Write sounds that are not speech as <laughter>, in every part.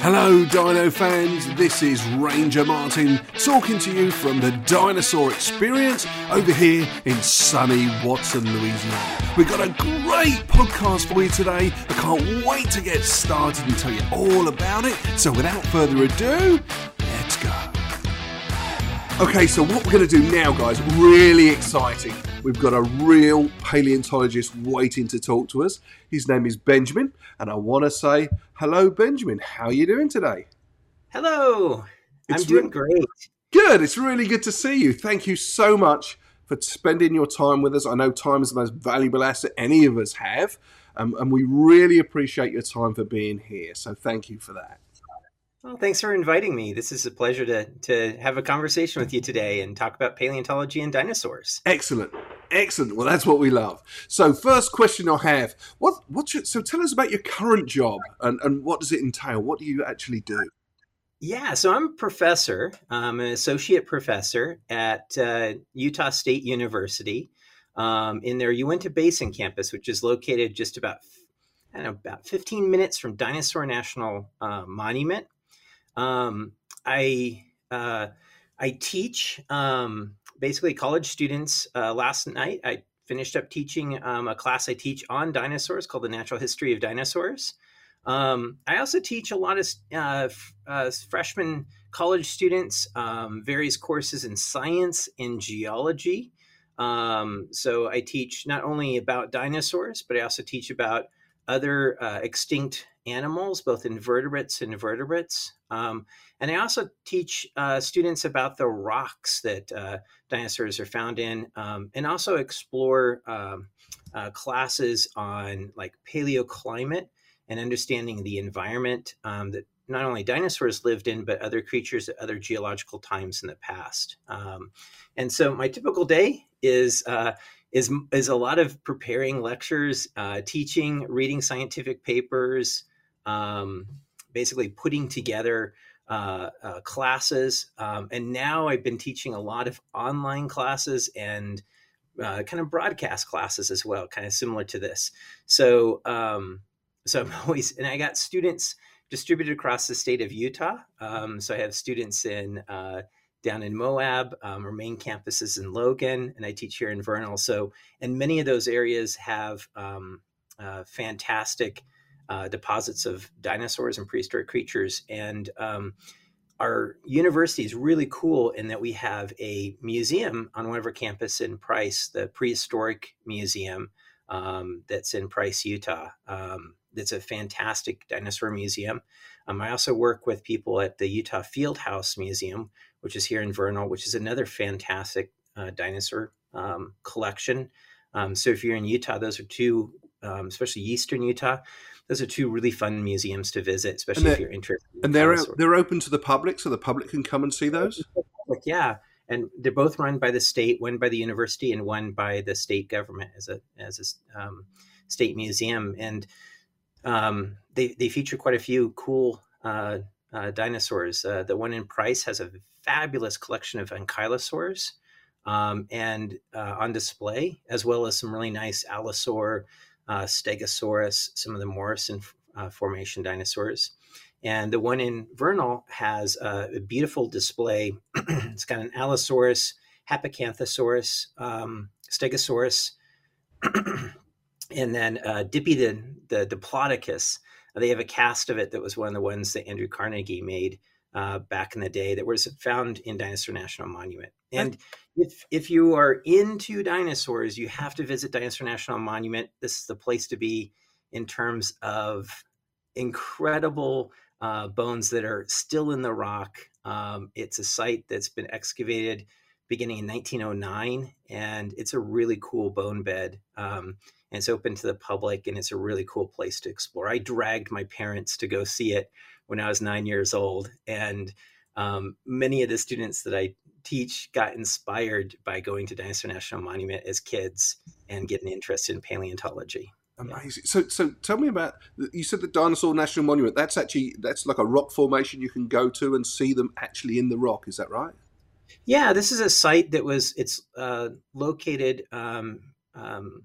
Hello, Dino fans. This is Ranger Martin talking to you from the Dinosaur Experience over here in sunny Watson, Louisiana. We've got a great podcast for you today. I can't wait to get started and tell you all about it. So, without further ado, let's go. Okay, so what we're going to do now, guys, really exciting. We've got a real paleontologist waiting to talk to us. His name is Benjamin, and I want to say hello, Benjamin. How are you doing today? Hello. It's I'm doing re- great. Good. It's really good to see you. Thank you so much for spending your time with us. I know time is the most valuable asset any of us have, um, and we really appreciate your time for being here. So thank you for that. Well, thanks for inviting me. This is a pleasure to to have a conversation with you today and talk about paleontology and dinosaurs. Excellent. Excellent. Well, that's what we love. So, first question I have: what? What's your, so? Tell us about your current job and and what does it entail? What do you actually do? Yeah, so I'm a professor. I'm an associate professor at uh, Utah State University um, in their Uinta Basin campus, which is located just about I don't know, about 15 minutes from Dinosaur National uh, Monument. Um, I uh, I teach um, basically college students. Uh, last night, I finished up teaching um, a class I teach on dinosaurs called the Natural History of Dinosaurs. Um, I also teach a lot of uh, f- uh, freshman college students um, various courses in science and geology. Um, so I teach not only about dinosaurs, but I also teach about other uh, extinct animals, both invertebrates and vertebrates. Um, and I also teach uh, students about the rocks that uh, dinosaurs are found in, um, and also explore um, uh, classes on like paleoclimate and understanding the environment um, that not only dinosaurs lived in, but other creatures at other geological times in the past. Um, and so my typical day is uh, is is a lot of preparing lectures, uh, teaching, reading scientific papers, um, basically putting together uh, uh, classes. Um, and now I've been teaching a lot of online classes and uh, kind of broadcast classes as well, kind of similar to this. So um, so I'm <laughs> always and I got students distributed across the state of Utah. Um, so I have students in uh, down in Moab. Um, our main campus is in Logan, and I teach here in Vernal. So, and many of those areas have um, uh, fantastic uh, deposits of dinosaurs and prehistoric creatures. And um, our university is really cool in that we have a museum on one of our campus in Price, the Prehistoric Museum um, that's in Price, Utah. Um, that's a fantastic dinosaur museum. Um, I also work with people at the Utah Fieldhouse Museum, which is here in Vernal, which is another fantastic uh, dinosaur um, collection. Um, so if you're in Utah, those are two, um, especially Eastern Utah, those are two really fun museums to visit, especially if you're interested. In And they're they're open to the public, so the public can come and see those. Like, yeah, and they're both run by the state, one by the university, and one by the state government as a as a um, state museum. And um, they they feature quite a few cool uh, uh, dinosaurs. Uh, the one in Price has a fabulous collection of ankylosaurs um, and uh, on display, as well as some really nice allosaur, uh, stegosaurus, some of the Morrison uh, formation dinosaurs. And the one in Vernal has uh, a beautiful display. <clears throat> it's got an Allosaurus, Haplocanthosaurus, um, Stegosaurus, <clears throat> and then uh, Dippy the, the Diplodocus. They have a cast of it that was one of the ones that Andrew Carnegie made uh, back in the day that was found in Dinosaur National Monument. And if if you are into dinosaurs, you have to visit Dinosaur National Monument. This is the place to be in terms of incredible uh, bones that are still in the rock. Um, it's a site that's been excavated beginning in 1909, and it's a really cool bone bed. Um, and it's open to the public, and it's a really cool place to explore. I dragged my parents to go see it when I was nine years old, and um, many of the students that I teach got inspired by going to Dinosaur National Monument as kids and getting interested in paleontology. Amazing. So, so tell me about. You said the Dinosaur National Monument. That's actually that's like a rock formation you can go to and see them actually in the rock. Is that right? Yeah, this is a site that was it's uh, located um, um,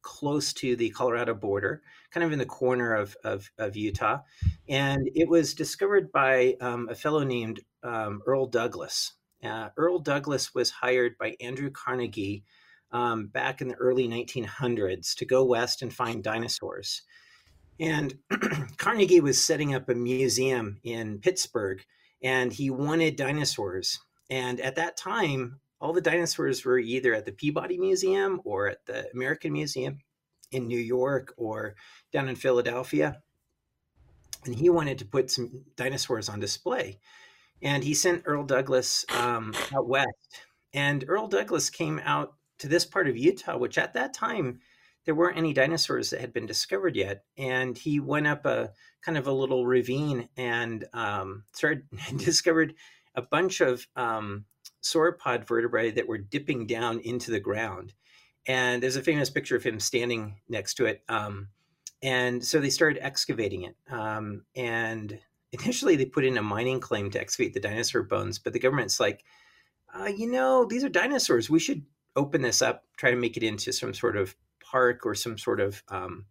close to the Colorado border, kind of in the corner of, of, of Utah. And it was discovered by um, a fellow named um, Earl Douglas. Uh, Earl Douglas was hired by Andrew Carnegie um, back in the early 1900s to go west and find dinosaurs. And <clears throat> Carnegie was setting up a museum in Pittsburgh and he wanted dinosaurs. And at that time, all the dinosaurs were either at the Peabody Museum or at the American Museum in New York or down in Philadelphia. And he wanted to put some dinosaurs on display. And he sent Earl Douglas um, out west. And Earl Douglas came out to this part of Utah, which at that time there weren't any dinosaurs that had been discovered yet. And he went up a kind of a little ravine and um, started <laughs> discovered a bunch of um, sauropod vertebrae that were dipping down into the ground. And there's a famous picture of him standing next to it. Um, and so they started excavating it. Um, and initially they put in a mining claim to excavate the dinosaur bones, but the government's like, uh, you know, these are dinosaurs. We should open this up, try to make it into some sort of park or some sort of um,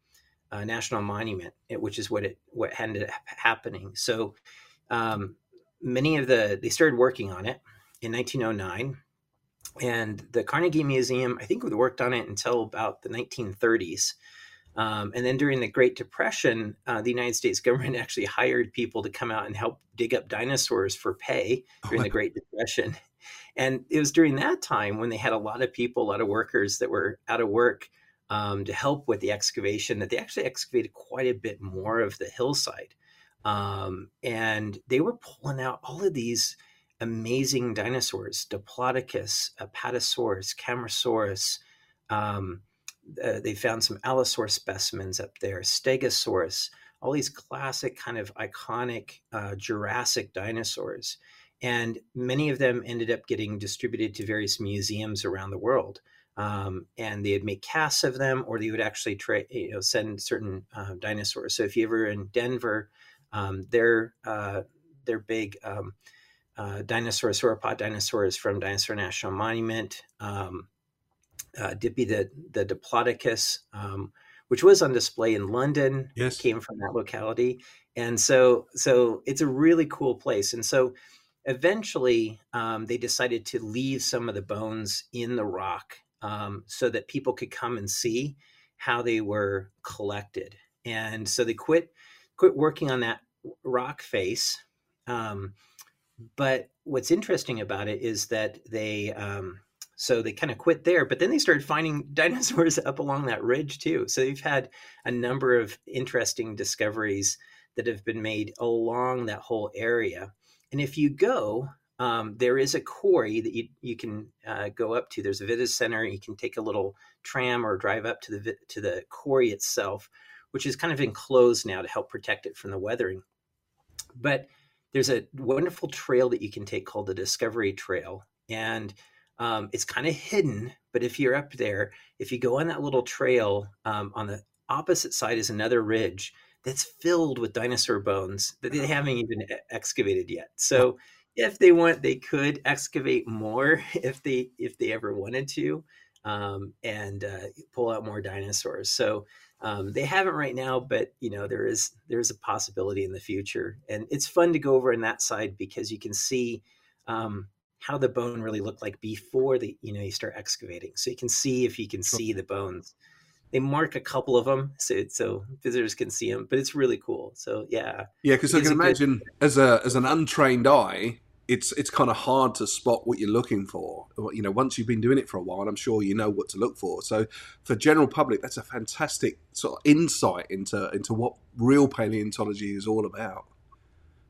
uh, national monument, which is what it what ended up happening. So um, many of the they started working on it in 1909, and the Carnegie Museum I think worked on it until about the 1930s. Um, and then during the Great Depression, uh, the United States government <laughs> actually hired people to come out and help dig up dinosaurs for pay oh during oh the Great Depression. <laughs> And it was during that time when they had a lot of people, a lot of workers that were out of work um, to help with the excavation that they actually excavated quite a bit more of the hillside. Um, and they were pulling out all of these amazing dinosaurs Diplodocus, Apatosaurus, Camarasaurus. Um, uh, they found some Allosaurus specimens up there, Stegosaurus, all these classic, kind of iconic uh, Jurassic dinosaurs. And many of them ended up getting distributed to various museums around the world um, and they'd make casts of them, or they would actually tra- you know send certain uh, dinosaurs. So if you ever in Denver, um, their uh, their big um, uh, dinosaur sauropod dinosaurs from Dinosaur National Monument, um, uh, Dippy the the Diplodocus, um, which was on display in London, yes. came from that locality, and so so it's a really cool place, and so eventually um, they decided to leave some of the bones in the rock um, so that people could come and see how they were collected. And so they quit quit working on that rock face. But what's interesting about it is that they um, so they kind of quit there, but then they started finding <laughs> dinosaurs up along that ridge too. So they've had a number of interesting discoveries that have been made along that whole area. And if you go um, there is a quarry that you, you can uh, go up to. There's a visitor center. You can take a little tram or drive up to the to the quarry itself, which is kind of enclosed now to help protect it from the weathering. But there's a wonderful trail that you can take called the Discovery Trail, and um, it's kind of hidden. But if you're up there, if you go on that little trail, um, on the opposite side is another ridge that's filled with dinosaur bones that they haven't even excavated yet. So if they want, they could excavate more <laughs> if they if they ever wanted to, um, and uh, pull out more dinosaurs. So um, they haven't right now, but you know there is there is a possibility in the future, and it's fun to go over on that side because you can see um, how the bone really looked like before the you know you start excavating. So you can see if you can see the bones. They mark a couple of them so so visitors can see them, but it's really cool. So yeah, yeah, because I can imagine good... as a as an untrained eye, it's it's kind of hard to spot what you're looking for. You know, once you've been doing it for a while, I'm sure you know what to look for. So, for general public, that's a fantastic sort of insight into into what real paleontology is all about.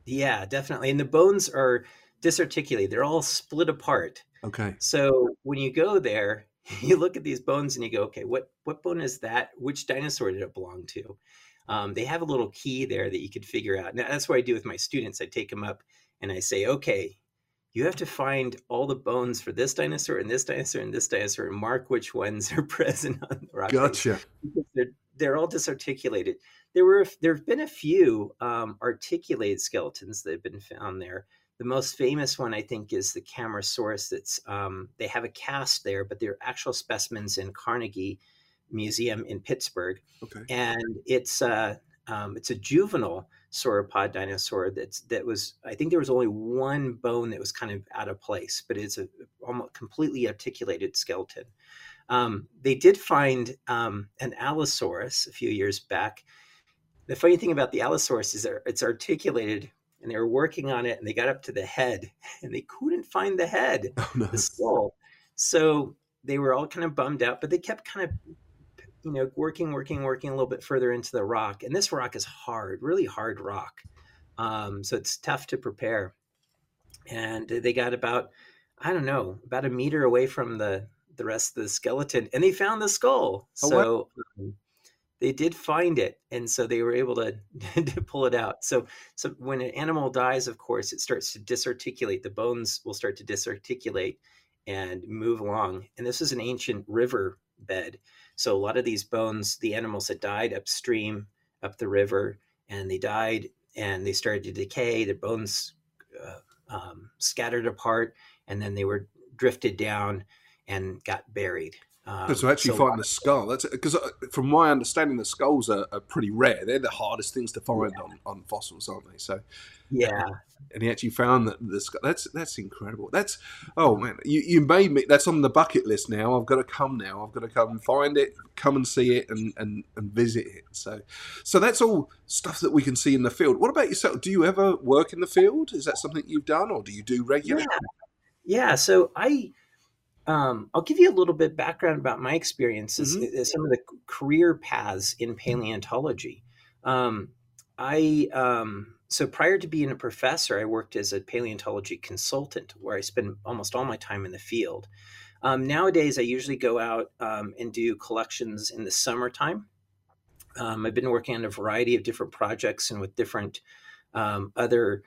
Yeah, definitely. And the bones are disarticulated; they're all split apart. Okay. So when you go there, <laughs> you look at these bones and you go, okay, what what bone is that? Which dinosaur did it belong to? Um, they have a little key there that you could figure out. Now that's what I do with my students. I take them up and I say, okay, you have to find all the bones for this dinosaur and this dinosaur and this dinosaur and mark which ones are <laughs> present on the rock. Gotcha. They're, they're all disarticulated. There were there have been a few um, articulated skeletons that have been found there. The most famous one, I think, is the Camarasaurus. That's um, they have a cast there, but they're actual specimens in Carnegie Museum in Pittsburgh, Okay. and it's uh, um, it's a juvenile sauropod dinosaur that's that was I think there was only one bone that was kind of out of place, but it's a almost completely articulated skeleton. Um, they did find um, an Allosaurus a few years back. The funny thing about the Allosaurus is it's articulated, and they were working on it, and they got up to the head, <laughs> and they couldn't find the head, Oh no. the skull. So they were all kind of bummed out, but they kept kind of, you know, working, working, working a little bit further into the rock. And this rock is hard, really hard rock. Um, so it's tough to prepare. And they got about, I don't know, about a meter away from the the rest of the skeleton, and they found the skull. Oh. So um, they did find it, and so they were able to <laughs> to pull it out. So so when an animal dies, of course, it starts to disarticulate. The bones will start to disarticulate and move along. And this is an ancient river bed. So a lot of these bones, the animals had died upstream, up the river, and they died and they started to decay. Their bones uh, um, scattered apart, and then they were drifted down and got buried. Um, so actually so- find the skull. That's because from my understanding, the skulls are, are pretty rare. They're the hardest things to find on, on fossils, aren't they? So yeah, and he actually found that the skull. That's that's incredible. That's oh man, you, you made me. That's on the bucket list now. I've got to come now. I've got to come and find it, come and see it, and and and visit it. So so that's all stuff that we can see in the field. What about yourself? Do you ever work in the field? Is that something you've done, or do you do regularly? Yeah. Yeah. So I, um, I'll give you a little bit background about my experiences, uh, some of the career paths in paleontology. Um, I, um, so prior to being a professor, I worked as a paleontology consultant where I spend almost all my time in the field. Um, nowadays, I usually go out um, and do collections in the summertime. Um, I've been working on a variety of different projects and with different um, other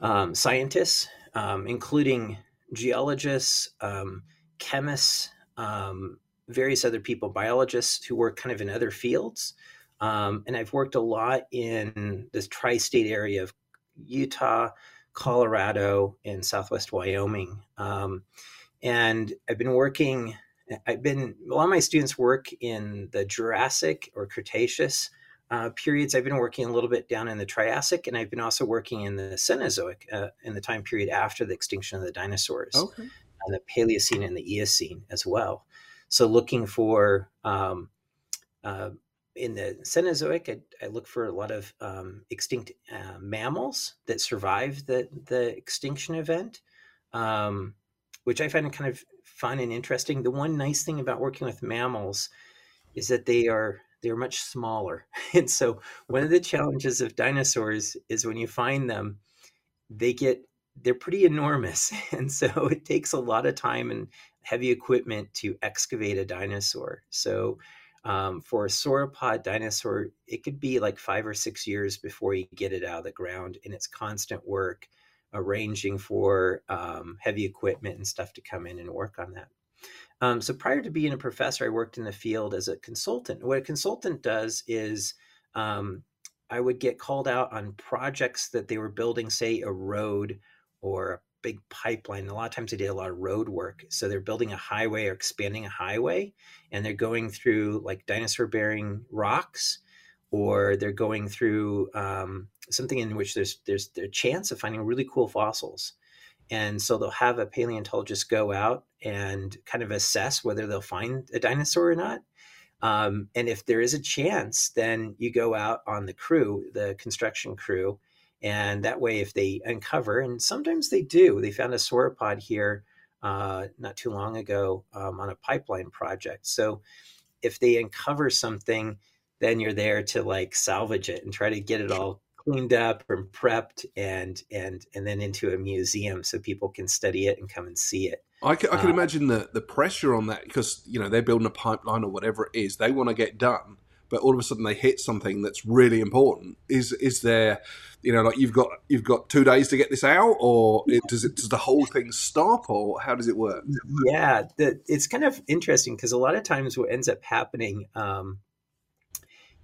um, scientists, um, including geologists, um, chemists, um, various other people, biologists who work kind of in other fields. Um, and I've worked a lot in this tri state area of Utah, Colorado, and Southwest Wyoming. Um, and I've been working, I've been, a lot of my students work in the Jurassic or Cretaceous uh, periods. I've been working a little bit down in the Triassic, and I've been also working in the Cenozoic uh, in the time period after the extinction of the dinosaurs, Okay. and the Paleocene and the Eocene as well. So, looking for um, uh, in the Cenozoic, I, I look for a lot of um, extinct uh, mammals that survived the the extinction event, um, which I find kind of fun and interesting. The one nice thing about working with mammals is that they are they're much smaller, <laughs> and so one of the challenges of dinosaurs is when you find them, they get they're pretty enormous, <laughs> and so it takes a lot of time and heavy equipment to excavate a dinosaur. So um, for a sauropod dinosaur, it could be like five or six years before you get it out of the ground, and it's constant work arranging for um, heavy equipment and stuff to come in and work on that. Um, so prior to being a professor, I worked in the field as a consultant. What a consultant does is um, I would get called out on projects that they were building, say a road or a big pipeline. A lot of times they did a lot of road work. So they're building a highway or expanding a highway, and they're going through like dinosaur bearing rocks, or they're going through um, something in which there's there's there's a chance of finding really cool fossils. And so they'll have a paleontologist go out and kind of assess whether they'll find a dinosaur or not. Um, and if there is a chance, then you go out on the crew, the construction crew, and that way, if they uncover, and sometimes they do, they found a sauropod here uh, not too long ago um, on a pipeline project. So if they uncover something, then you're there to like salvage it and try to get it all cleaned up and prepped and and and then into a museum so people can study it and come and see it. I can, I can Uh, imagine the, the pressure on that because you know they're building a pipeline or whatever it is they want to get done, but all of a sudden they hit something that's really important. Is is there, you know, like you've got you've got two days to get this out, or it, does it does the whole thing stop, or how does it work? Yeah, the, it's kind of interesting because a lot of times what ends up happening um,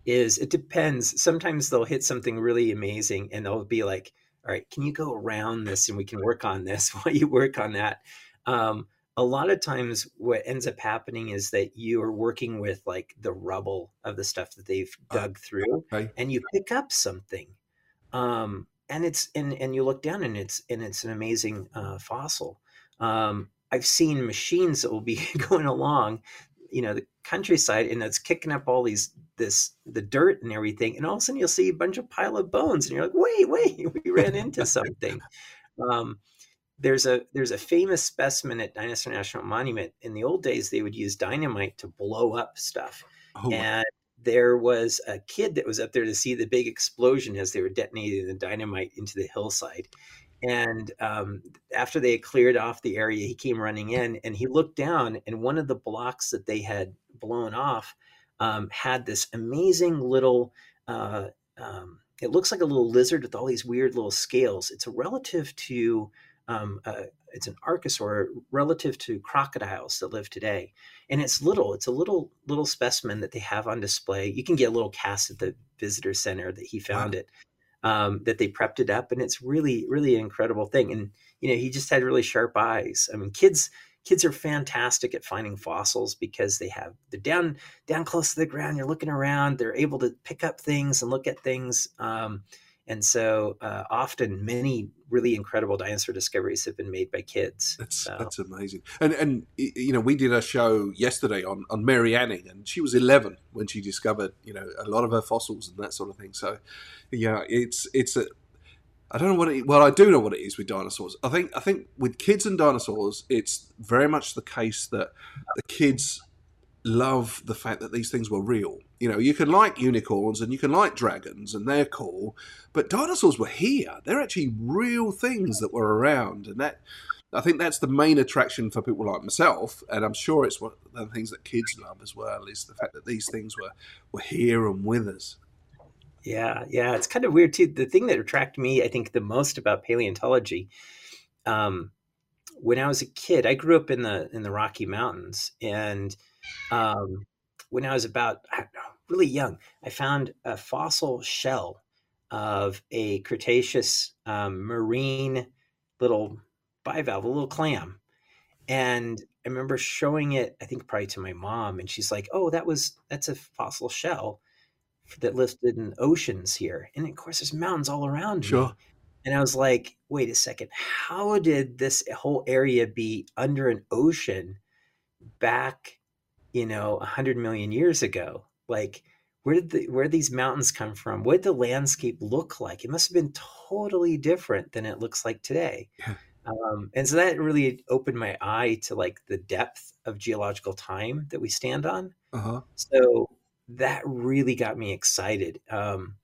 is it depends. Sometimes they'll hit something really amazing and they'll be like, all right, can you go around this and we can work on this <laughs> while you work on that? Um, a lot of times what ends up happening is that you are working with like the rubble of the stuff that they've uh, dug through okay. and you pick up something um, and it's and and you look down and it's and it's an amazing uh, fossil um, i've seen machines that will be <laughs> going along you know the countryside and it's kicking up all these this the dirt and everything and all of a sudden you'll see a bunch of pile of bones and you're like wait wait <laughs> we ran into <laughs> something um, there's a there's a famous specimen at Dinosaur National Monument. In the old days, they would use dynamite to blow up stuff, oh, and there was a kid that was up there to see the big explosion as they were detonating the dynamite into the hillside. And um, after they had cleared off the area, he came running in and he looked down, and one of the blocks that they had blown off um, had this amazing little. Uh, um, it looks like a little lizard with all these weird little scales. It's a relative to um, uh, it's an archosaur relative to crocodiles that live today, and it's little. It's a little little specimen that they have on display. You can get a little cast at the visitor center that he found wow. it. Um, that they prepped it up, and it's really really an incredible thing. And you know, he just had really sharp eyes. I mean, kids kids are fantastic at finding fossils because they have they're down down close to the ground. You're looking around. They're able to pick up things and look at things. Um, and so uh, often many really incredible dinosaur discoveries have been made by kids. That's so. that's amazing. And and you know we did a show yesterday on on Mary Anning, and she was eleven when she discovered you know a lot of her fossils and that sort of thing. So yeah, it's it's a I don't know what it. Well, I do know what it is with dinosaurs. I think I think with kids and dinosaurs, it's very much the case that the kids love the fact that these things were real. You know, you can like unicorns and you can like dragons and they're cool, but dinosaurs were here. They're actually real things that were around, and that I think that's the main attraction for people like myself, and I'm sure it's one of the things that kids love as well is the fact that these things were were here and with us. Yeah, yeah, it's kind of weird too. The thing that attracted me, I think, the most about paleontology, um, when I was a kid, I grew up in the in the Rocky Mountains, and um, when I was about know, really young, I found a fossil shell of a Cretaceous um, marine little bivalve, a little clam. And I remember showing it, I think probably to my mom, and she's like, "Oh, that was that's a fossil shell that lived in oceans here." And of course, there's mountains all around sure. me. And I was like, "Wait a second, how did this whole area be under an ocean back you know, a hundred million years ago. Like, where did the, where did these mountains come from? What did the landscape look like? It must have been totally different than it looks like today. Yeah. Um, and so that really opened my eye to like the depth of geological time that we stand on. Uh-huh. So that really got me excited um,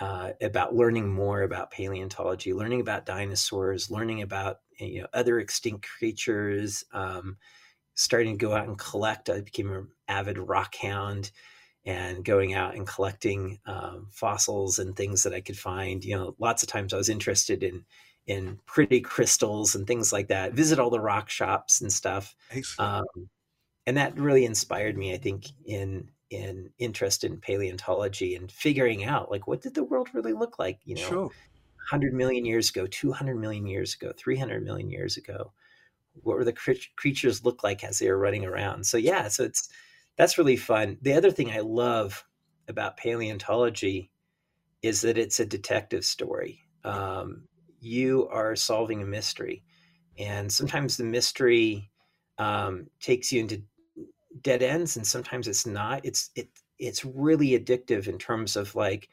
uh, about learning more about paleontology, learning about dinosaurs, learning about you know other extinct creatures. Um, starting to go out and collect. I became an avid rock hound and going out and collecting um, fossils and things that I could find. You know, lots of times I was interested in in pretty crystals and things like that. Visit all the rock shops and stuff. Um, and that really inspired me, I think, in in interest in paleontology and figuring out like what did the world really look like? You know, sure. 100 million years ago, 200 million years ago, 300 million years ago what were the creatures look like as they were running around. So yeah so it's that's really fun. The other thing i love about paleontology is that it's a detective story. Um, you are solving a mystery and sometimes the mystery um, takes you into dead ends and sometimes it's not. It's it it's really addictive in terms of like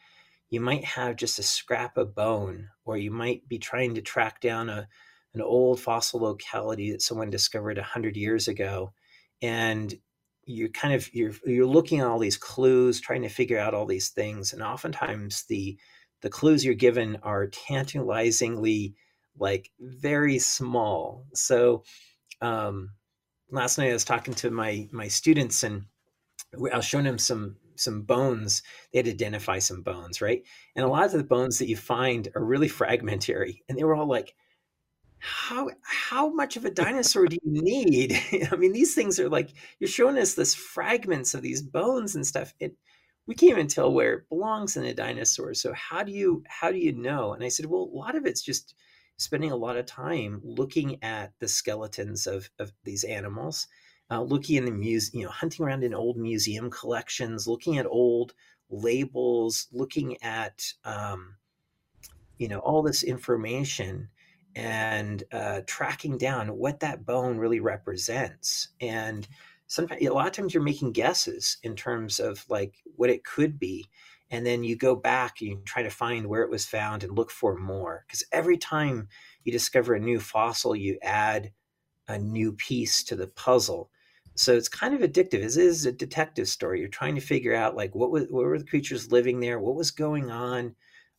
you might have just a scrap of bone or you might be trying to track down a an old fossil locality that someone discovered 100 years ago and you're kind of you're you're looking at all these clues trying to figure out all these things and oftentimes the the clues you're given are tantalizingly like very small. So um last night i was talking to my my students and i was showing them some some bones. They had to identify some bones right? And a lot of the bones that you find are really fragmentary and they were all like how how much of a <laughs> dinosaur do you need? <laughs> I mean, these things are like you're showing us this fragments of these bones and stuff. It we can't even tell where it belongs in a dinosaur. So how do you how do you know? And I said, well, a lot of it's just spending a lot of time looking at the skeletons of, of these animals, uh, looking in the muse, you know, hunting around in old museum collections, looking at old labels, looking at, um, you know, all this information and uh, tracking down what that bone really represents. And sometimes, a lot of times, you're making guesses in terms of like what it could be and then you go back and you try to find where it was found and look for more. Because every time you discover a new fossil you add a new piece to the puzzle. So it's kind of addictive. It is a detective story. You're trying to figure out like what, was, what were the creatures living there? What was going on?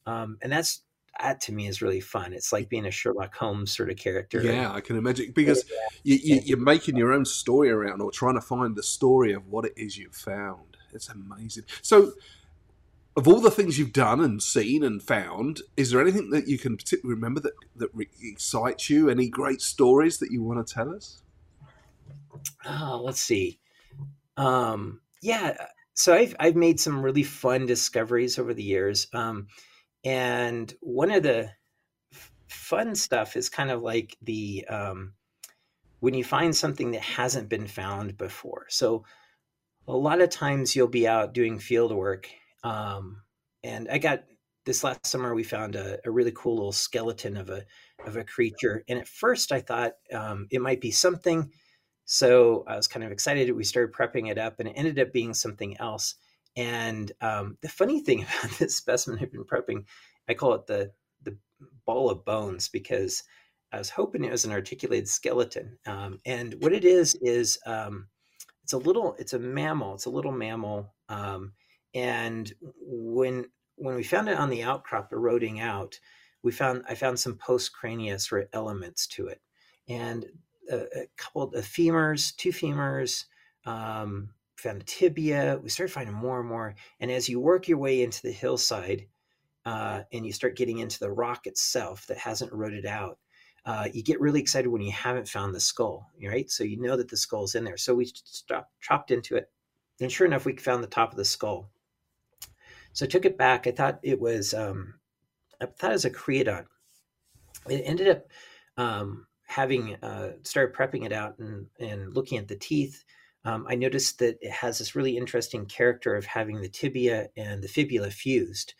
Um, and that's that to me is really fun it's like being a sherlock holmes sort of character yeah i can imagine because you, you, you're making your own story around or trying to find the story of what it is you've found it's amazing so of all the things you've done and seen and found, is there anything that you can particularly remember that that re- excites you? Any great stories that you want to tell us? Oh, let's see. Um, yeah, so I've I've made some really fun discoveries over the years, um, and one of the f- fun stuff is kind of like the um, when you find something that hasn't been found before. So a lot of times you'll be out doing field work um, and I got this last summer. We found a, a, really cool little skeleton of a of a creature, and at first I thought um, it might be something. So I was kind of excited. We started prepping it up, and it ended up being something else. And um, the funny thing <laughs> about this specimen I've been prepping, I call it the the ball of bones because I was hoping it was an articulated skeleton. Um, and what it is is um, it's a little, it's a mammal. It's a little mammal. Um, and when when we found it on the outcrop eroding out, we found I found some postcranial elements to it, and a, a couple of femurs, two femurs, um, found tibia. We started finding more and more, and as you work your way into the hillside, uh, and you start getting into the rock itself that hasn't eroded out, uh, you get really excited when you haven't found the skull, right? So you know that the skull's in there. So we stopped, chopped into it, and sure enough, we found the top of the skull. So I took it back. I thought it was, um, I thought it was a creodont. It ended up um, having uh, started prepping it out and, and looking at the teeth. Um, I noticed that it has this really interesting character of having the tibia and the fibula fused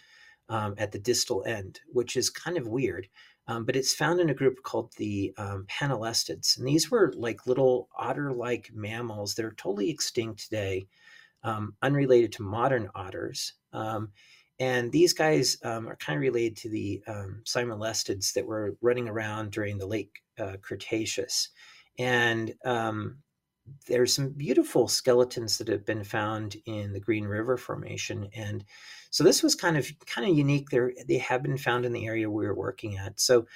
um, at the distal end, which is kind of weird. Um, but it's found in a group called the um, Pantolestids. And these were like little otter like mammals that are totally extinct today um, unrelated to modern otters. Um, and these guys um, are kind of related to the um, that were running around during the late uh, Cretaceous. And um, there's some beautiful skeletons that have been found in the Green River Formation. And so this was kind of kind of unique. There they have been found in the area we were working at. So,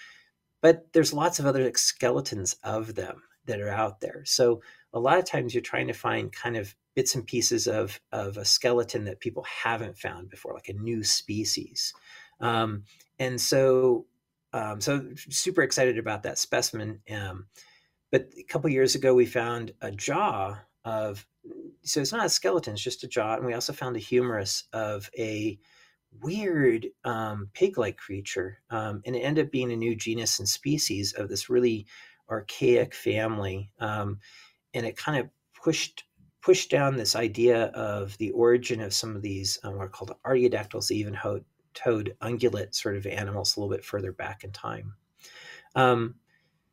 but there's lots of other skeletons of them that are out there. So a lot of times you're trying to find kind of bits and pieces of of a skeleton that people haven't found before, like a new species. Um, and so, um, so super excited about that specimen. Um, but a couple years ago, we found a jaw of. So it's not a skeleton; it's just a jaw, and we also found a humerus of a weird um, pig-like creature, um, and it ended up being a new genus and species of this really archaic family. Um, and it kind of pushed pushed down this idea of the origin of some of these um, what are called artiodactyls, even toed ungulate sort of animals a little bit further back in time. Um,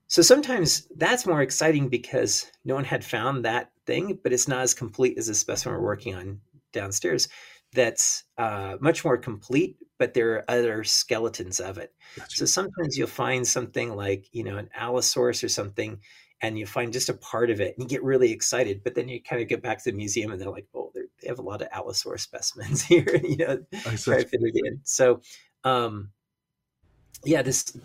so sometimes that's more exciting because no one had found that thing, but it's not as complete as the specimen we're working on downstairs. That's uh, much more complete, but there are other skeletons of it. Gotcha. So sometimes you'll find something like, you know, an Allosaurus or something, and you find just a part of it and you get really excited. But then you kind of get back to the museum and they're like, oh, they're, they have a lot of Allosaurus specimens <laughs> here, you know, try to fit it in. So, um, yeah, this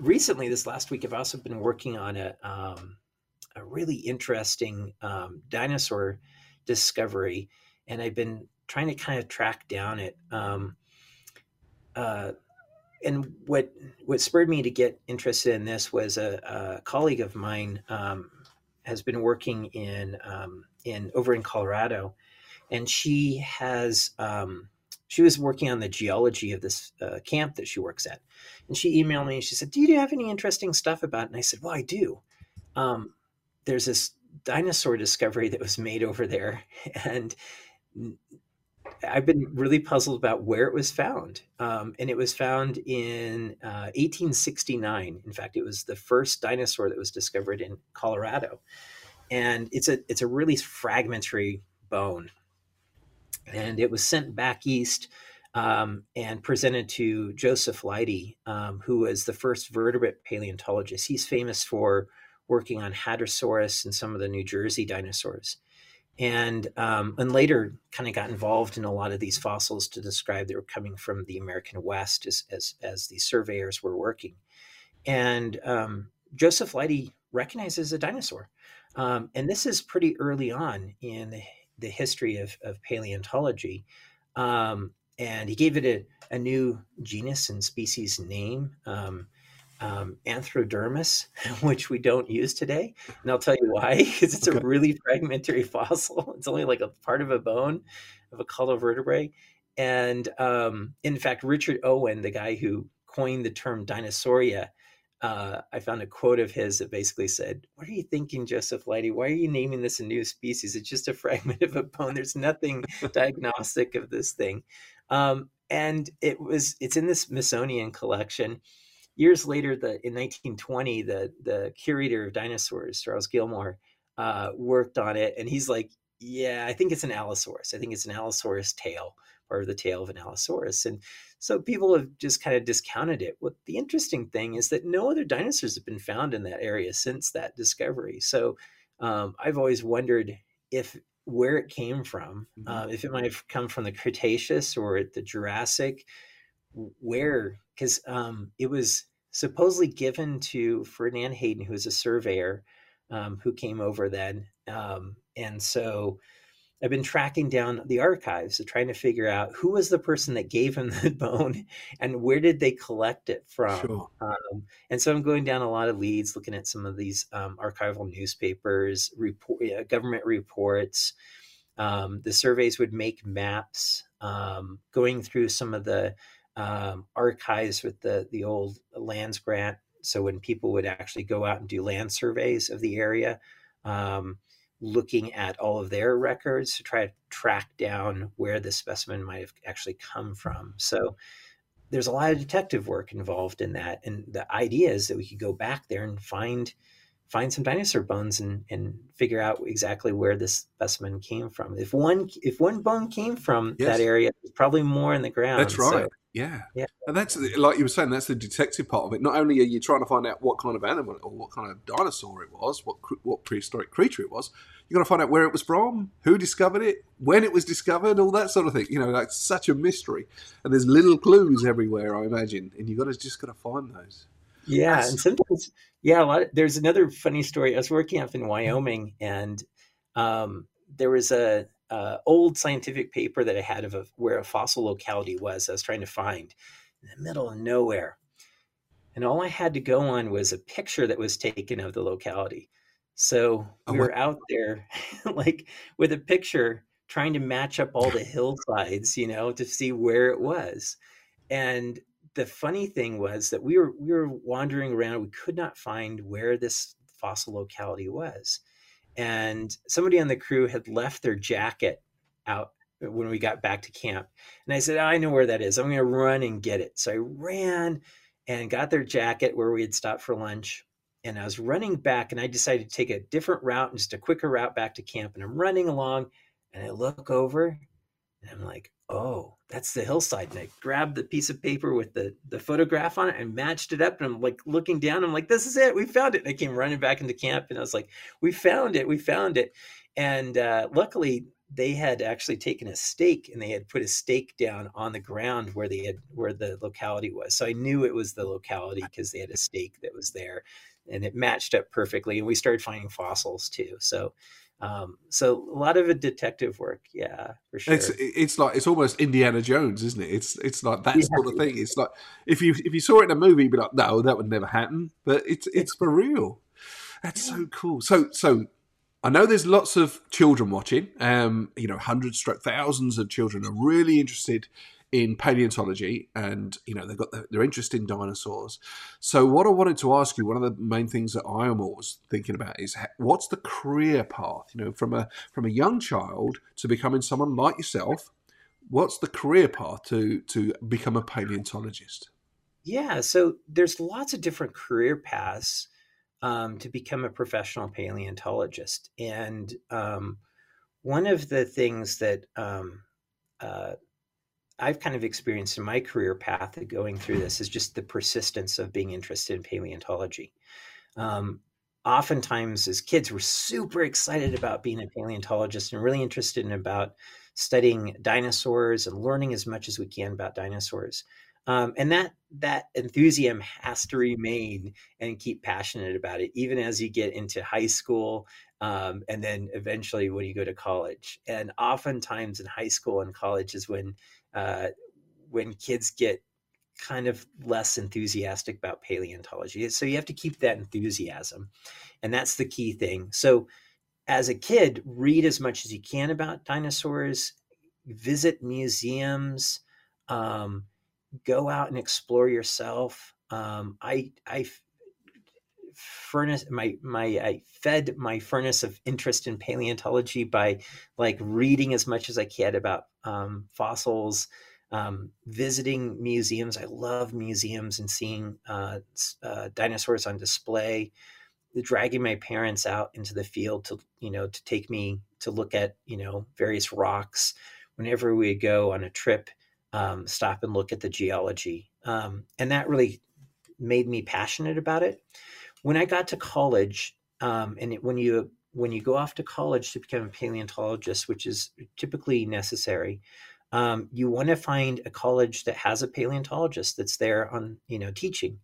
recently, this last week, I've also been working on a, um, a really interesting um, dinosaur discovery, and I've been trying to kind of track down it. Um, uh, and what what spurred me to get interested in this was a, a colleague of mine um, has been working in um, in over in Colorado, and she has um, she was working on the geology of this uh, camp that she works at. And she emailed me and she said, Do you have any interesting stuff about it? And I said, Well, I do. Um, there's this dinosaur discovery that was made over there. <laughs> And I've been really puzzled about where it was found. Um, and it was found in uh, 1869. In fact, it was the first dinosaur that was discovered in Colorado. And it's a it's a really fragmentary bone. And it was sent back east um, and presented to Joseph Leidy, um, who was the first vertebrate paleontologist. He's famous for working on Hadrosaurus and some of the New Jersey dinosaurs. And um, and later kind of got involved in a lot of these fossils to describe they were coming from the American West as as, as these surveyors were working, and um, Joseph Leidy recognizes a dinosaur, um, and this is pretty early on in the, the history of, of paleontology, um, and he gave it a, a new genus and species name. Um, um, Antrodemus, <laughs> which we don't use today. And I'll tell you why, <laughs> because it's okay. a really fragmentary <laughs> fossil. It's only like a part of a bone of a caudal vertebra. And um, in fact, Richard Owen, the guy who coined the term dinosauria, uh, I found a quote of his that basically said, What are you thinking, Joseph Leidy? Why are you naming this a new species? It's just a fragment of a bone. There's nothing diagnostic of this thing. Um, and it was it's in the Smithsonian collection years later, the in 1920, the the curator of dinosaurs, Charles Gilmore, uh, worked on it, and he's like, "Yeah, I think it's an Allosaurus. I think it's an Allosaurus tail, or the tail of an Allosaurus." And so people have just kind of discounted it. What the interesting thing is that no other dinosaurs have been found in that area since that discovery. So um, I've always wondered if where it came from, mm-hmm. uh, if it might have come from the Cretaceous or the Jurassic, where because um, it was supposedly given to Ferdinand Hayden, who was a surveyor um, who came over then. Um, and so I've been tracking down the archives of trying to figure out who was the person that gave him <laughs> the bone and where did they collect it from. Sure. Um, and so I'm going down a lot of leads, looking at some of these um, archival newspapers, report, uh, government reports. Um, the surveys would make maps, um, going through some of the um, archives with the the old lands grant. So when people would actually go out and do land surveys of the area, um, looking at all of their records to try to track down where the specimen might have actually come from. So there's a lot of detective work involved in that, and the idea is that we could go back there and find find some dinosaur bones and, and figure out exactly where this specimen came from. If one if one bone came from yes. that area, there's probably more in the ground. That's right. So yeah. yeah. And that's, like you were saying, that's the detective part of it. Not only are you trying to find out what kind of animal or what kind of dinosaur it was, what, what prehistoric creature it was, you got to find out where it was from, who discovered it, when it was discovered, all that sort of thing. You know, like such a mystery. And there's little clues everywhere, I imagine. And you got to just got to find those. Yeah. That's... And sometimes, yeah, a lot of, there's another funny story. I was working up in Wyoming and um, there was a, uh, old scientific paper that I had of a, where a fossil locality was. I was trying to find in the middle of nowhere. And all I had to go on was a picture that was taken of the locality. So we were out there <laughs> like with a picture trying to match up all the hillsides, you know, to see where it was. And the funny thing was that we were we were wandering around, we could not find where this fossil locality was and somebody on the crew had left their jacket out when we got back to camp. And I said, I know where that is. I'm going to run and get it. So I ran and got their jacket where we had stopped for lunch. And I was running back and I decided to take a different route, and just a quicker route back to camp. And I'm running along and I look over and I'm like, oh, that's the hillside. And I grabbed the piece of paper with the, the photograph on it and matched it up. And I'm like looking down, I'm like, this is it. We found it. And I came running back into camp and I was like, we found it. We found it. And uh, luckily, they had actually taken a stake and they had put a stake down on the ground where they had where the locality was. So I knew it was the locality because they had a stake that was there and it matched up perfectly. And we started finding fossils too. So um, so a lot of a detective work, yeah, for sure. It's it's like it's almost Indiana Jones, isn't it? It's it's like that yeah. sort of thing. It's like if you if you saw it in a movie, you'd be like, no, that would never happen. But it's it's for real. That's so cool. So so I know there's lots of children watching. Um, you know, hundreds, stroke thousands of children are really interested in paleontology, and you know they've got their, their interest in dinosaurs. So, what I wanted to ask you, one of the main things that I am always thinking about is what's the career path? You know, from a from a young child to becoming someone like yourself. What's the career path to to become a paleontologist? Yeah, so there's lots of different career paths um, to become a professional paleontologist, and um, one of the things that um, uh, I've kind of experienced in my career path of going through this is just the persistence of being interested in paleontology. Um, oftentimes, as kids, we're super excited about being a paleontologist and really interested in about studying dinosaurs and learning as much as we can about dinosaurs. Um, and that that enthusiasm has to remain and keep passionate about it, even as you get into high school um, and then eventually when you go to college. And oftentimes in high school and college is when uh, when kids get kind of less enthusiastic about paleontology. So you have to keep that enthusiasm, and that's the key thing. So as a kid, read as much as you can about dinosaurs, visit museums. Um, go out and explore yourself. Um, I I furnace my my I fed my furnace of interest in paleontology by like reading as much as I can about um, fossils, um, visiting museums. I love museums and seeing uh, uh, dinosaurs on display. Dragging my parents out into the field to you know to take me to look at you know various rocks. Whenever we go on a trip, um, stop and look at the geology, um, and that really made me passionate about it when I got to college, um, and it, when you when you go off to college to become a paleontologist, which is typically necessary, um, you want to find a college that has a paleontologist that's there on you know teaching.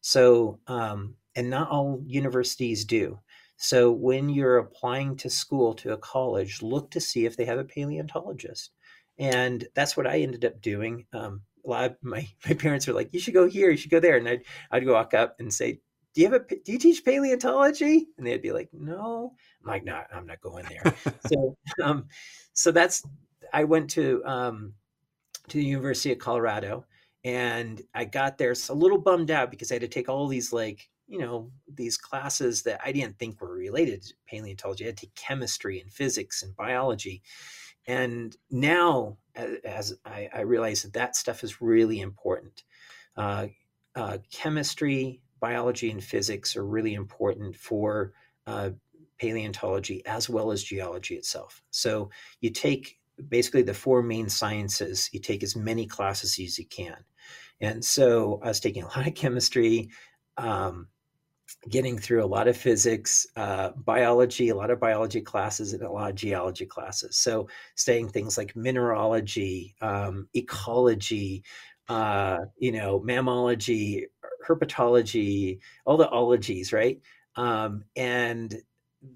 So, um, and not all universities do. So, when you're applying to school to a college, look to see if they have a paleontologist, and that's what I ended up doing. Um, a lot of my, <laughs> my parents were like, "You should go here, you should go there," and I'd I'd walk up and say, do you have a do you teach paleontology? And they'd be like no. I'm like no i'm not going there. <laughs> So um so that's i went to um to the university of colorado and i got there so a little bummed out because i had to take all these like you know these classes that i didn't think were related to paleontology. I had to take chemistry and physics and biology. And now as, I, I realize that that stuff is really important. Uh, uh, chemistry biology and physics are really important for uh, paleontology as well as geology itself. So you take basically the four main sciences, you take as many classes as you can. And so I was taking a lot of chemistry, um, getting through a lot of physics, uh, biology, a lot of biology classes, and a lot of geology classes. So studying things like mineralogy, um, ecology, uh, you know, mammalogy, herpetology, all the ologies, right? Um, and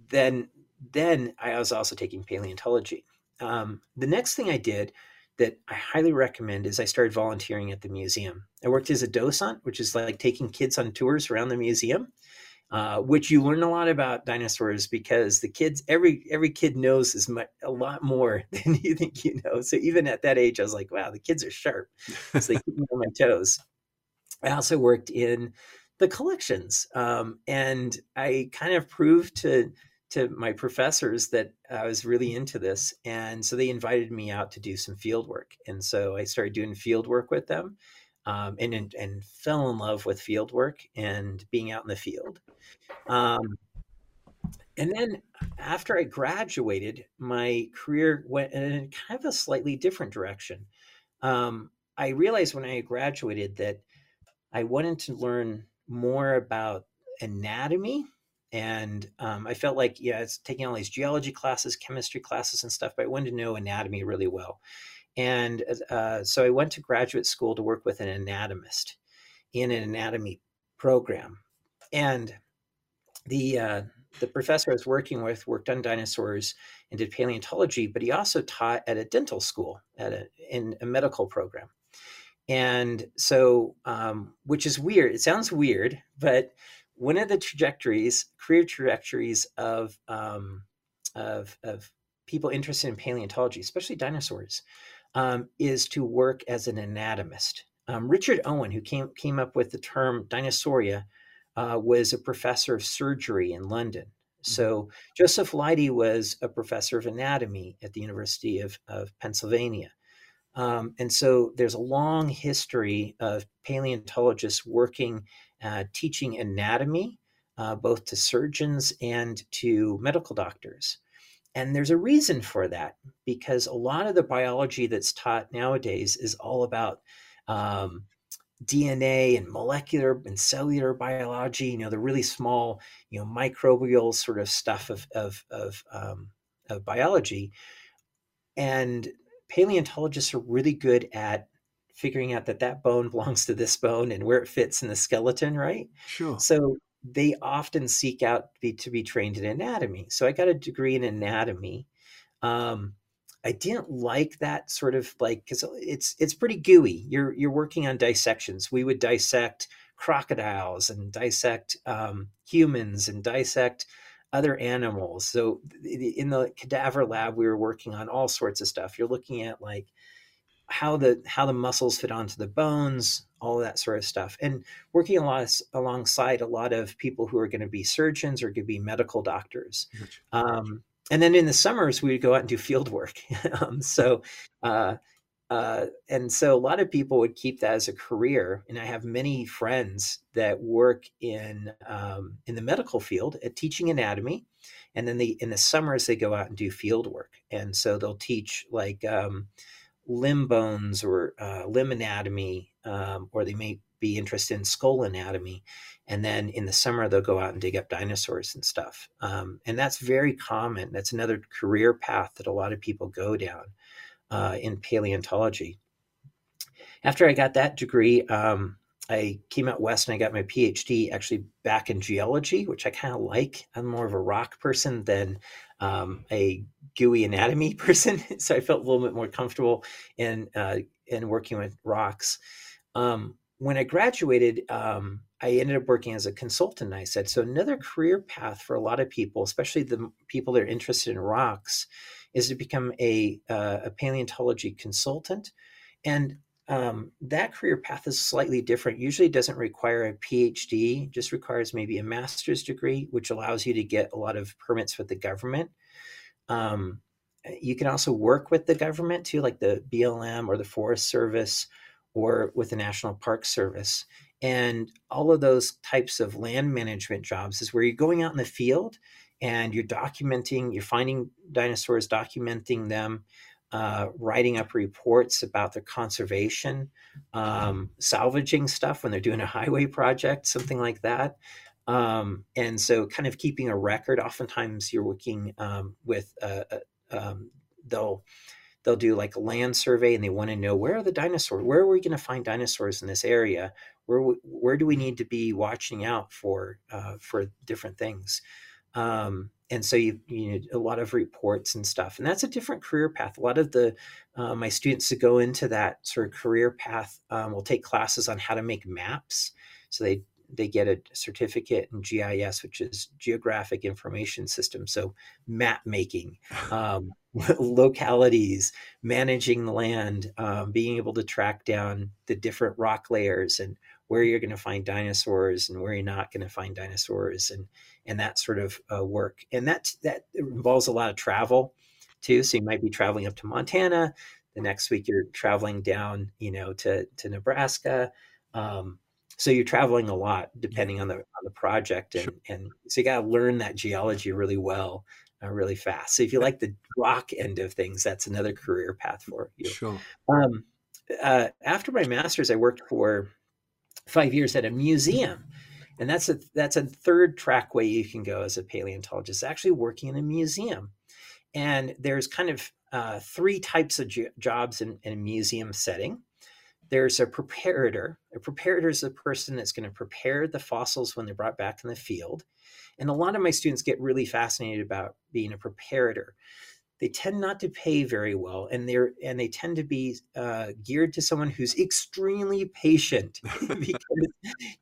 then then I was also taking paleontology. Um, the next thing I did that I highly recommend is I started volunteering at the museum. I worked as a docent, which is like taking kids on tours around the museum, uh, which you learn a lot about dinosaurs because the kids, every every kid knows as much a lot more <laughs> than you think you know. So even at that age, I was like, wow, the kids are sharp. So they keep me on my toes. I also worked in the collections, um, and I kind of proved to to my professors that I was really into this, and so they invited me out to do some field work, and so I started doing field work with them, um, and, and, and fell in love with field work and being out in the field. Um, and then after I graduated, my career went in kind of a slightly different direction. Um, I realized when I graduated that I wanted to learn more about anatomy. And um, I felt like, yeah, it's taking all these geology classes, chemistry classes, and stuff, but I wanted to know anatomy really well. And uh, so I went to graduate school to work with an anatomist in an anatomy program. And the uh, the professor I was working with worked on dinosaurs and did paleontology, but he also taught at a dental school at a in a medical program. And so, um, which is weird. It sounds weird, but one of the trajectories, career trajectories of um, of, of people interested in paleontology, especially dinosaurs, um, is to work as an anatomist. Um, Richard Owen, who came came up with the term Dinosauria, uh, was a professor of surgery in London. Mm-hmm. So Joseph Leidy was a professor of anatomy at the University of, of Pennsylvania. Um, and so there's a long history of paleontologists working, uh, teaching anatomy, uh, both to surgeons and to medical doctors. And there's a reason for that because a lot of the biology that's taught nowadays is all about um, DNA and molecular and cellular biology, you know, the really small, you know, microbial sort of stuff of, of, of, um, of biology. And paleontologists are really good at figuring out that that bone <laughs> belongs to this bone and where it fits in the skeleton, right? Sure. So they often seek out to be, to be trained in anatomy. So I got a degree in anatomy. Um, I didn't like that sort of like because it's it's pretty gooey. You're you're working on dissections. We would dissect crocodiles and dissect um, humans and dissect other animals. So in the cadaver lab, we were working on all sorts of stuff. You're looking at like how the how the muscles fit onto the bones, all that sort of stuff, and working a lot alongside a lot of people who are going to be surgeons or going to be medical doctors. Um, and then in the summers, we would go out and do field work. <laughs> um, so. Uh, uh, and so a lot of people would keep that as a career, and I have many friends that work in um, in the medical field at teaching anatomy, and then they in the summers they go out and do field work, and so they'll teach like um, limb bones or uh, limb anatomy, um, or they may be interested in skull anatomy. And then in the summer, they'll go out and dig up dinosaurs and stuff. Um, and that's very common. That's another career path that a lot of people go down uh, in paleontology. After I got that degree, um, I came out west and I got my PhD actually back in geology, which I kind of like. I'm more of a rock person than um, a gooey anatomy <laughs> person, so I felt a little bit more comfortable in uh, in working with rocks. Um, when I graduated, um, I ended up working as a consultant. I said so. Another career path for a lot of people, especially the people that are interested in rocks, is to become a uh, a paleontology consultant, and um, that career path is slightly different. Usually, doesn't require a PhD; just requires maybe a master's degree, which allows you to get a lot of permits with the government. Um, you can also work with the government too, like the BLM or the Forest Service or with the National Park Service. And all of those types of land management jobs is where you're going out in the field and you're documenting, you're finding dinosaurs, documenting them, uh, writing up reports about their conservation, um, salvaging stuff when they're doing a highway project, something like that. Um, and so, kind of keeping a record. Oftentimes, you're working um, with uh, uh um, they'll they'll do like a land survey and they want to know where are the dinosaurs where are we going to find dinosaurs in this area where where do we need to be watching out for uh, for different things um, and so you you need a lot of reports and stuff and that's a different career path a lot of the uh, my students that go into that sort of career path um, will take classes on how to make maps so they they get a certificate in GIS, which is Geographic Information System. So map making, <laughs> um, <laughs> localities, managing the land, um, being able to track down the different rock layers and where you're going to find dinosaurs and where you're not going to find dinosaurs and and that sort of uh, work. And that that involves a lot of travel too. So you might be traveling up to Montana. The next week you're traveling down, you know, to to Nebraska. Um, so you're traveling a lot depending on the on the project and, sure. and so you got to learn that geology really well uh, really fast so if you like the rock end of things that's another career path for you sure um, uh, after my master's i worked for five years at a museum and that's a that's a third track way you can go as a paleontologist actually working in a museum and there's kind of uh, three types of jobs in, in a museum setting there's a preparator. A preparator is a person that's going to prepare the fossils when they're brought back in the field. And a lot of my students get really fascinated about being a preparator. They tend not to pay very well, and they're and they tend to be uh, geared to someone who's extremely patient <laughs> because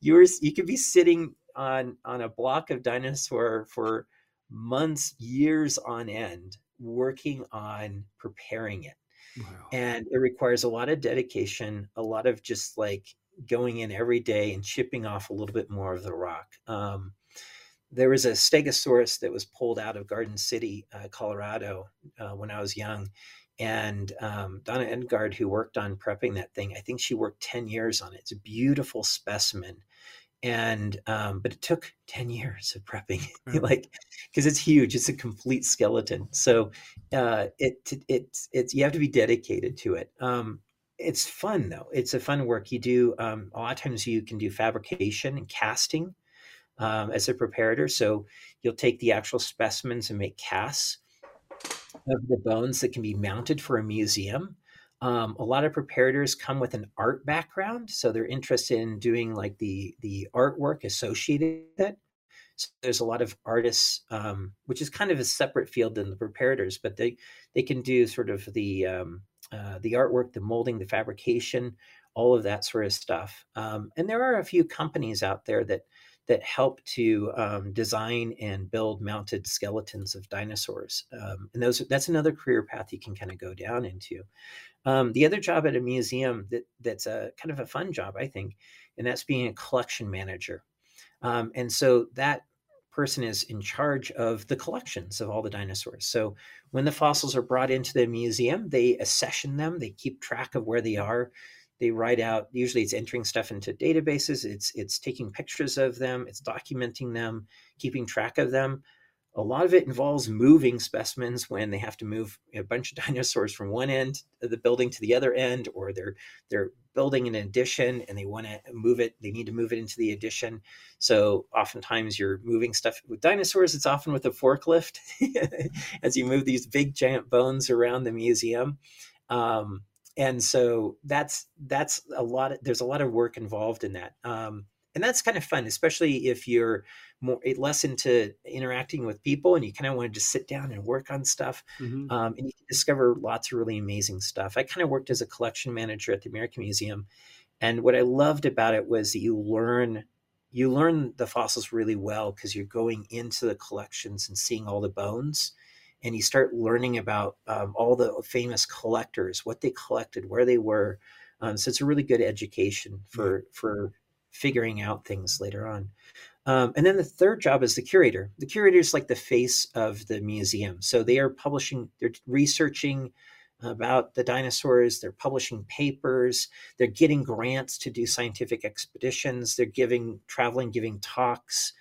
you're you could be sitting on on a block of dinosaur for months, years on end, working on preparing it Wow. And it requires a lot of dedication, a lot of just like going in every day and chipping off a little bit more of the rock. Um, there was a stegosaurus that was pulled out of Garden City, uh, Colorado, uh, when I was young. And um, Donna Engard, who worked on prepping that thing, I think she worked 10 years on it. It's a beautiful specimen. And, um, but it took 10 <laughs> years of prepping, <laughs> like, because it's huge. It's a complete skeleton. So uh, it, it, it's, it's, you have to be dedicated to it. Um, it's fun though. It's a fun work. You do, um, a lot of times you can do fabrication and casting um, as a preparator. So you'll take the actual specimens and make casts of the bones that can be mounted for a museum. Um, a lot of preparators come with an art background, so they're interested in doing like the the artwork associated with it. So there's a lot of artists, um, which is kind of a separate field than the preparators, but they they can do sort of the um, uh, the artwork, the molding, the fabrication, all of that sort of stuff. Um, and there are a few companies out there that that help to um, design and build mounted skeletons of dinosaurs. Um, and those that's another career path you can kind of go down into. Um, the other job at a museum that that's a kind of a fun job, I think, and that's being a collection manager. Um, and so that person is in charge of the collections of all the dinosaurs. So when the fossils are brought into the museum, they accession them, they keep track of where they are, they write out usually it's entering stuff into databases it's it's taking pictures of them it's documenting them keeping track of them. A lot of it involves moving specimens when they have to move a bunch of <laughs> dinosaurs from one end of the building to the other end or they're they're building an addition and they want to move it they need to move it into the addition. So oftentimes you're moving stuff with dinosaurs it's often with a forklift <laughs> as you move these big giant bones around the museum. Um, and so that's that's a lot of, there's a lot of work involved in that um, and that's kind of fun especially if you're more less into interacting with people and you kind of want to just sit down and work on stuff mm-hmm. um, and you can discover lots of really amazing stuff i kind of worked as a collection manager at the american museum and what i loved about it was that you learn you learn the fossils really well because you're going into the collections and seeing all the bones and you start learning about um, all the famous collectors, what they collected, where they were. Um, so it's a really good education for for figuring out things later on. Um, and then the third job is the curator. The curator is like the face of the museum. So they are publishing, they're researching about the dinosaurs, they're publishing papers, they're getting grants to do scientific expeditions, they're giving traveling, giving talks,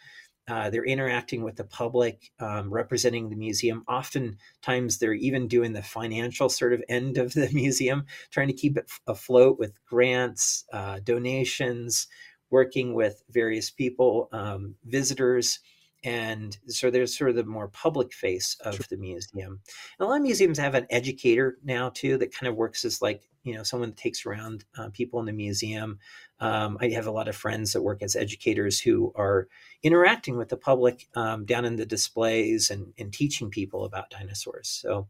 uh, they're interacting with the public, um, representing the museum. Oftentimes, they're even doing the financial sort of end of the <laughs> museum, trying to keep it afloat with grants, uh, donations, working with various people, um, visitors. And so there's sort of the more public face of sure. the museum. And a lot of museums have an educator now too that kind of works as like you know someone that takes around uh, people in the museum um, i have a lot of friends that work as educators who are interacting with the public um, down in the displays and, and, teaching people about dinosaurs so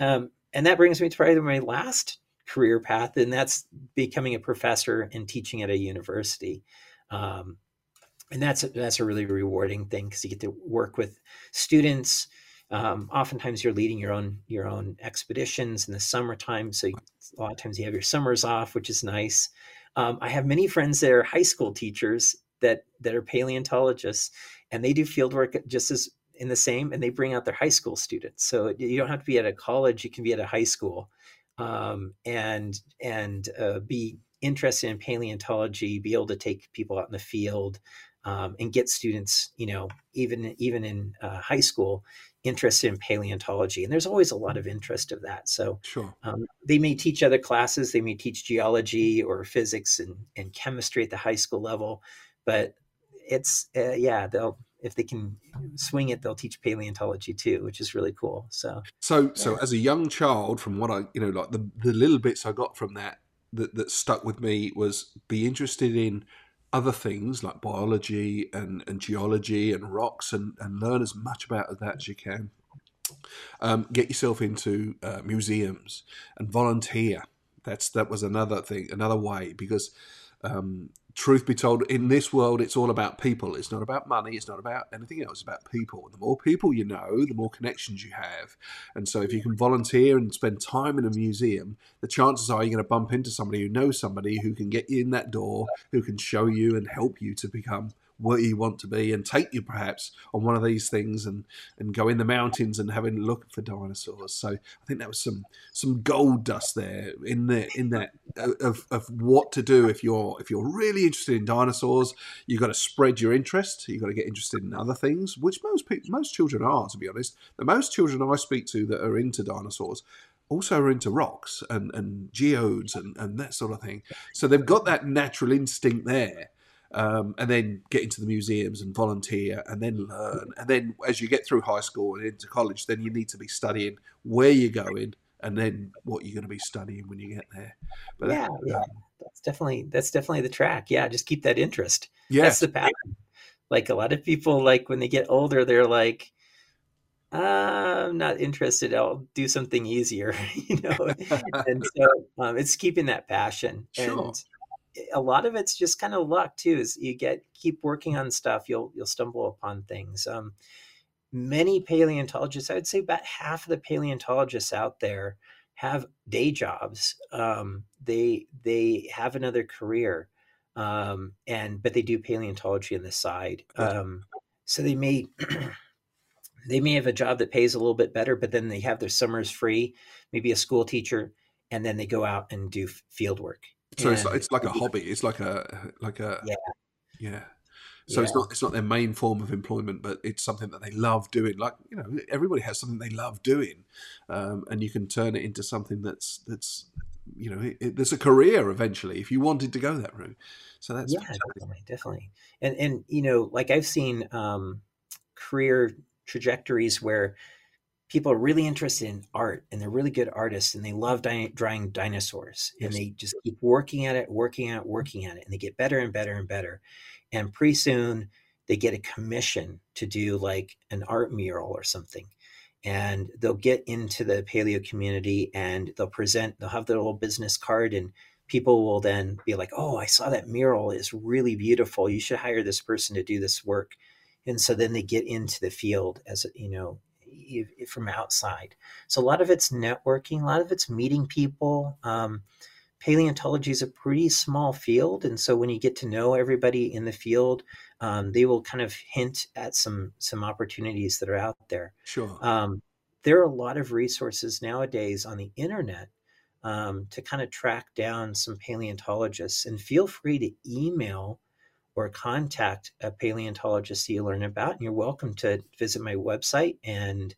um, and that brings me to probably my last career path and that's becoming a professor and teaching at a university um, and that's that's a really rewarding thing because you get to work with students um, oftentimes you're leading your own your own expeditions in the summertime, so you, a lot of times you have your summers off, which is nice. Um, I have many friends that are high school teachers that that are paleontologists, and they do field work just as in the same, and they bring out their high school students. So you don't have to be at a college; you can be at a high school, um, and and uh, be interested in paleontology, be able to take people out in the field, um, and get students, you know, even even in uh, high school, interested in paleontology. And there's always a lot of interest of that. So sure. um, they may teach other classes. They may teach geology or physics and, and chemistry at the high school level. But it's uh, yeah they'll if they can swing it they'll teach paleontology too which is really cool. So so so as a young child from what i you know like the, the little bits i got from that that, that stuck with me was be interested in other things like biology and, and geology and rocks and, and learn as much about that as you can. Um, get yourself into uh, museums and volunteer. That's that was another thing, another way because um, truth be told, in this world, it's all about people. It's not about money. It's not about anything else. It's about people. The more people you know, the more connections you have. And so, if you can volunteer and spend time in a museum, the chances are you're going to bump into somebody who knows somebody who can get you in that door, who can show you and help you to become where you want to be and take you perhaps on one of these things and and go in the mountains and having a look for dinosaurs. So i think that was some some gold dust there in the in that uh, of, of what to do if you're if you're really interested in dinosaurs you've got to spread your interest you've got to get interested in other things which most people most children are to be honest. The most children i speak to that are into dinosaurs also are into rocks and, and geodes and, and that sort of thing. So they've got that natural instinct there um, and then get into the museums and volunteer and then learn. And then as you get through high school and into college, then you need to be studying where you're going and then what you're going to be studying when you get there. But yeah, that, yeah. Um, that's definitely that's definitely the track. Yeah, just keep that interest. Yeah, that's the pattern. Like a lot of people, like when they get older, they're like, uh, I'm not interested. I'll do something easier, <laughs> you know. <laughs> and so um, it's keeping that passion. Sure. And a lot of it's just kind of luck too. Is you get keep working on stuff, you'll you'll stumble upon things. Um, many paleontologists, I would say about half of the paleontologists out there have day jobs. Um, they they have another career, um, and but they do paleontology on the side. Um, so they may <clears throat> they may have a job that pays a little bit better, but then they have their summers free, maybe a school teacher, and then they go out and do field work so it's like, it's like a hobby. It's like a like a yeah yeah. So yeah. it's not it's not their main form of employment, but it's something that they love doing. Like you know, everybody has something they love doing, um, and you can turn it into something that's that's you know, it, it, there's a career eventually if you wanted to go that route. So that's yeah, definitely, definitely. And and you know, like I've seen um, career trajectories where people are really interested in art and they're really good artists and they love di- drawing dinosaurs yes. and they just keep working at it, working at it, working at it, and they get better and better and better. And pretty soon they get a commission to do like an art mural or something. And they'll get into the paleo community and they'll present, they'll have their little business card and people will then be like, oh, I saw that mural is really beautiful. You should hire this person to do this work. And so then they get into the field as, you know, from outside. So a lot of it's networking, a lot of it's meeting people. Um, paleontology is a pretty small field, and so when you get to know everybody in the field, um, they will kind of hint at some some opportunities that are out there. Sure. Um, there are a lot of resources nowadays on the internet um, to kind of track down some paleontologists, and feel free to email or contact a paleontologist you learn about. And you're welcome to visit my website and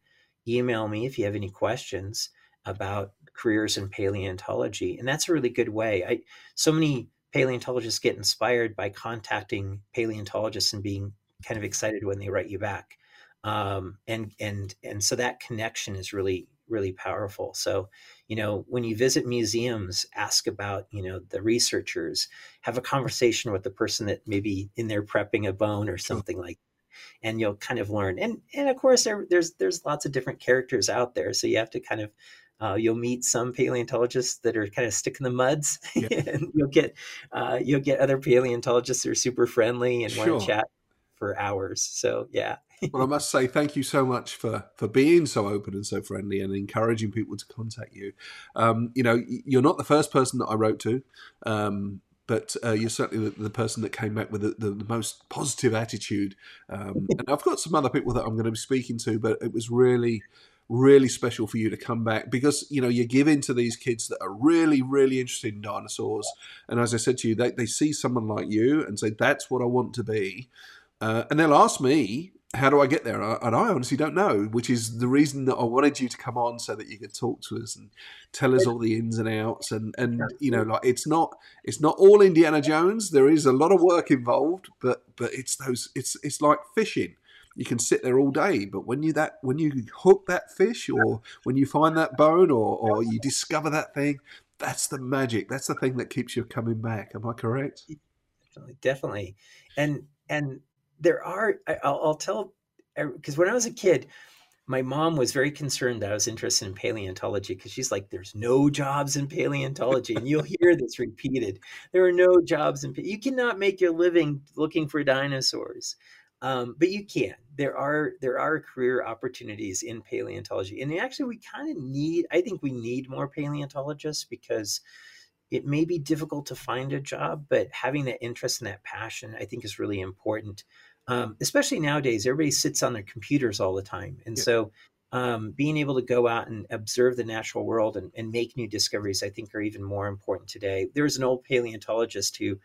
email me if you have any questions about careers in paleontology. And that's a really good way. I so many paleontologists get inspired by contacting paleontologists and being kind of excited when they write you back. Um, and and and so that connection is really really powerful. So, you know, when you visit museums, ask about, you know, the researchers, have a conversation with the person that maybe in there prepping a bone or something like that. and you'll kind of learn. And and of course there, there's there's lots of different characters out there. So you have to kind of uh, you'll meet some paleontologists that are kind of stick in the muds, <laughs> yeah. and you'll get uh, you'll get other paleontologists that are super friendly and sure. want to chat for hours. So yeah, well, I must say thank you so much for for being so open and so friendly and encouraging people to contact you. Um, you know, you're not the first person that I wrote to. Um, but uh, you're certainly the, the, person that came back with the, the, the most positive attitude. Um, <laughs> and I've got some other people that I'm going to be speaking to, but it was really, really special for you to come back because you know you give in to these kids that are really, really interested in dinosaurs. And as I said to you, they, they see someone like you and say, "That's what I want to be." Uh, and they'll ask me, how do I get there? And I honestly don't know, which is the reason that I wanted you to come on so that you could talk to us and tell us all the ins and outs. And and you know, like it's not it's not all Indiana Jones. There is a lot of work involved, but but it's those it's it's like fishing. You can sit there all day, but when you that when you hook that fish, or when you find that bone, or or you discover that thing, that's the magic. That's the thing that keeps you coming back. Am I correct? Definitely, definitely. And and there are I, will tell because when I was a kid, my mom was very concerned that I was interested in paleontology because she's like, "There's no jobs in paleontology," and you'll hear this repeated. There are no jobs in. You cannot make your living looking for dinosaurs, um, but you can. There are there are career opportunities in paleontology, and actually, we kind of need. I think we need more paleontologists because it may be difficult to find a job, but having that interest and that passion, I think, is really important um, especially nowadays, everybody sits on their computers all the time. And yeah. so um, being able to go out and observe the natural world and, and, make new discoveries, I think, are even more important today. There was an old paleontologist who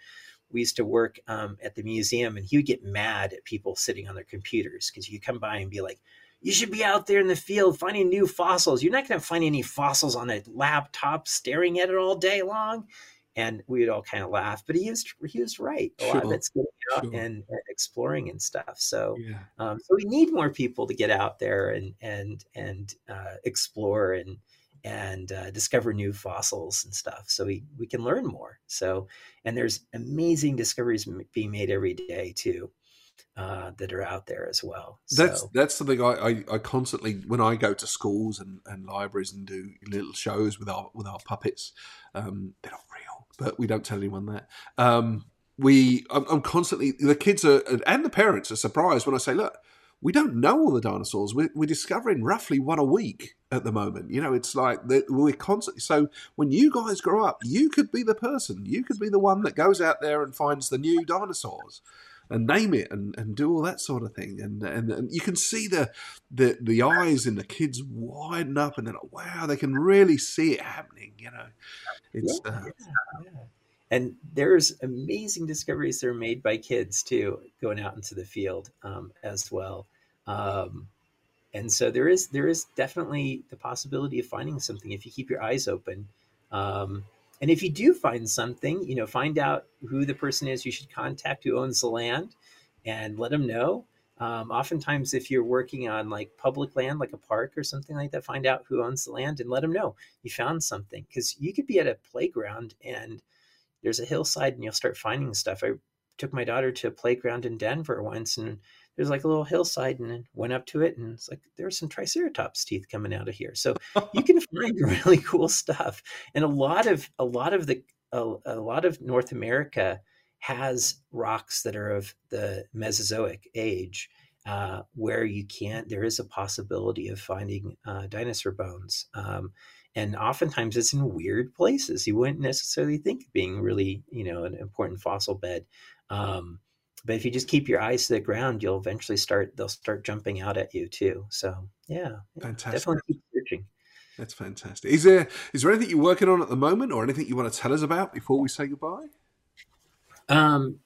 we used to work um, at the museum, and he would get mad at people sitting on their computers because you come by and be like, you should be out there in the field finding new fossils. You're not going to find any fossils on a laptop staring at it all day long and we would all kind of laugh. But he was he was right. A sure. lot of it's getting out sure. and, and, exploring and stuff. So yeah. um, so we need more people to get out there and and and uh, explore and and uh, discover new fossils and stuff so we, we can learn more so and there's amazing discoveries being made every day too uh, that are out there as well. That's that's something I, I, I, constantly when I go to schools and, and libraries and do little shows with our with our puppets. Um, they're not real but we don't tell anyone that. Um, we, I'm, I'm, constantly the kids are and the parents are surprised when I say, look, we don't know all the dinosaurs. We're, we're discovering roughly one a week at the moment. You know, it's like we're constantly. So when you guys grow up, you could be the person. You could be the one that goes out there and finds the new dinosaurs and name it and, and do all that sort of thing. And, and and you can see the the the eyes in the kids widen up, and they're like, wow, they can really see it happening. You know, it's. Yeah, uh, yeah, yeah. And there's amazing discoveries that are made by kids too, going out into the field um, as well. Um, and so there is there is definitely the possibility of finding something if you keep your eyes open. Um, and if you do find something, you know, find out who the person is you should contact who owns the land and let them know. Um, oftentimes, if you're working on like public land, like a park or something like that, find out who owns the land and let them know you found something. Because you could be at a playground and there's a hillside and you'll start finding stuff. I took my daughter to a playground in Denver once and there's like a little hillside and went up to it and it's like there's some triceratops teeth coming out of here. So <laughs> you can find <laughs> really cool stuff. And a lot of a lot of the a, a, lot of north america has rocks that are of the mesozoic age uh, where you can't there is a possibility of finding uh, dinosaur bones um, and oftentimes it's in weird places. You wouldn't necessarily think being really you know an important fossil bed um, but if you just keep your eyes to the ground, you'll eventually start. They'll start jumping out at you too. So yeah, fantastic. Definitely keep searching. That's fantastic. Is there is there anything you're working on at the moment, or anything you want to tell us about before we say goodbye? Um,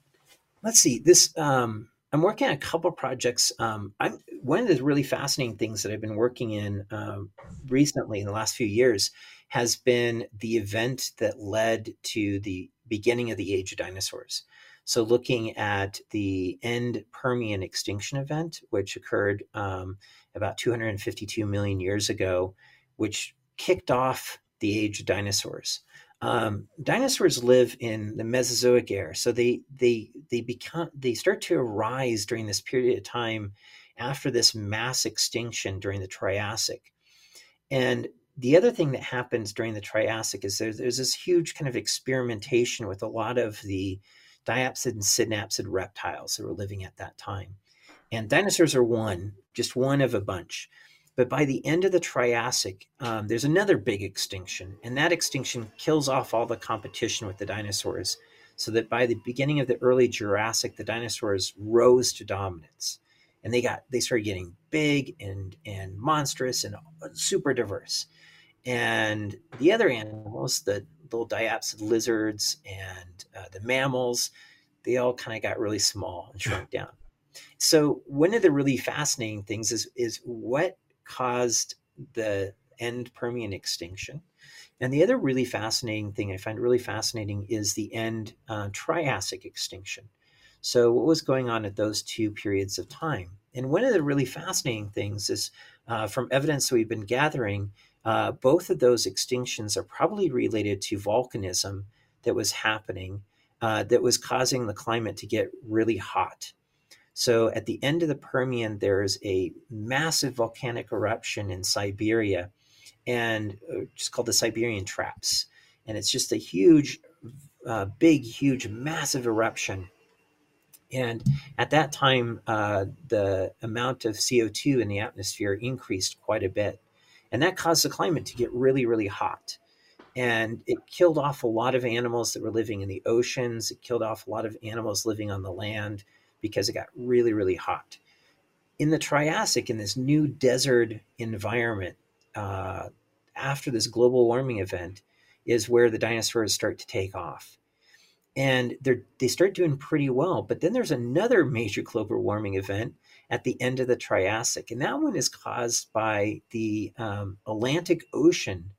let's see. This um, I'm working on a couple projects. Um, I'm one of the really fascinating things that I've been working in um, recently in the last few years has been the event that led to the beginning of the age of dinosaurs. So, looking at the end Permian extinction event, which occurred um, about 252 million years ago, which kicked off the age of dinosaurs. Um, dinosaurs live in the Mesozoic era, so they they they become they start to arise during this period of time after this mass extinction during the Triassic. And the other thing that happens during the Triassic is there's, there's this huge kind of experimentation with a lot of the diapsid and synapsid reptiles that were living at that time. And dinosaurs are one, just one of a bunch. But by the end of the Triassic, um, there's another big extinction, and that extinction kills off all the competition with the dinosaurs. So that by the beginning of the early Jurassic, the dinosaurs rose to dominance, and they got they started getting big and and monstrous and super diverse. And the other animals, the little diapsid lizards and uh, the mammals, they all kind of got really small and shrunk down. So one of the really fascinating things is is what caused the end Permian extinction. And the other really fascinating thing I find really fascinating is the end uh, Triassic extinction. So, what was going on at those two periods of time? And one of the really fascinating things is uh, from evidence that we've been gathering uh, both of those extinctions are probably related to volcanism that was happening uh, that was causing the climate to get really hot. So at the end of the Permian, there's a massive volcanic eruption in Siberia, and it's called the Siberian Traps, and it's just a huge, uh, big, huge, massive eruption. And at that time, uh, the amount of CO2 in the atmosphere increased quite a bit. And that caused the climate to get really, really hot. And it killed off a lot of animals that were living in the oceans. It killed off a lot of animals living on the land because it got really, really hot. In the Triassic, in this new desert environment, uh, after this global warming event, is where the dinosaurs start to take off. And they start doing pretty well. But then there's another major global warming event at the end of the Triassic. And that one is caused by the um, Atlantic Ocean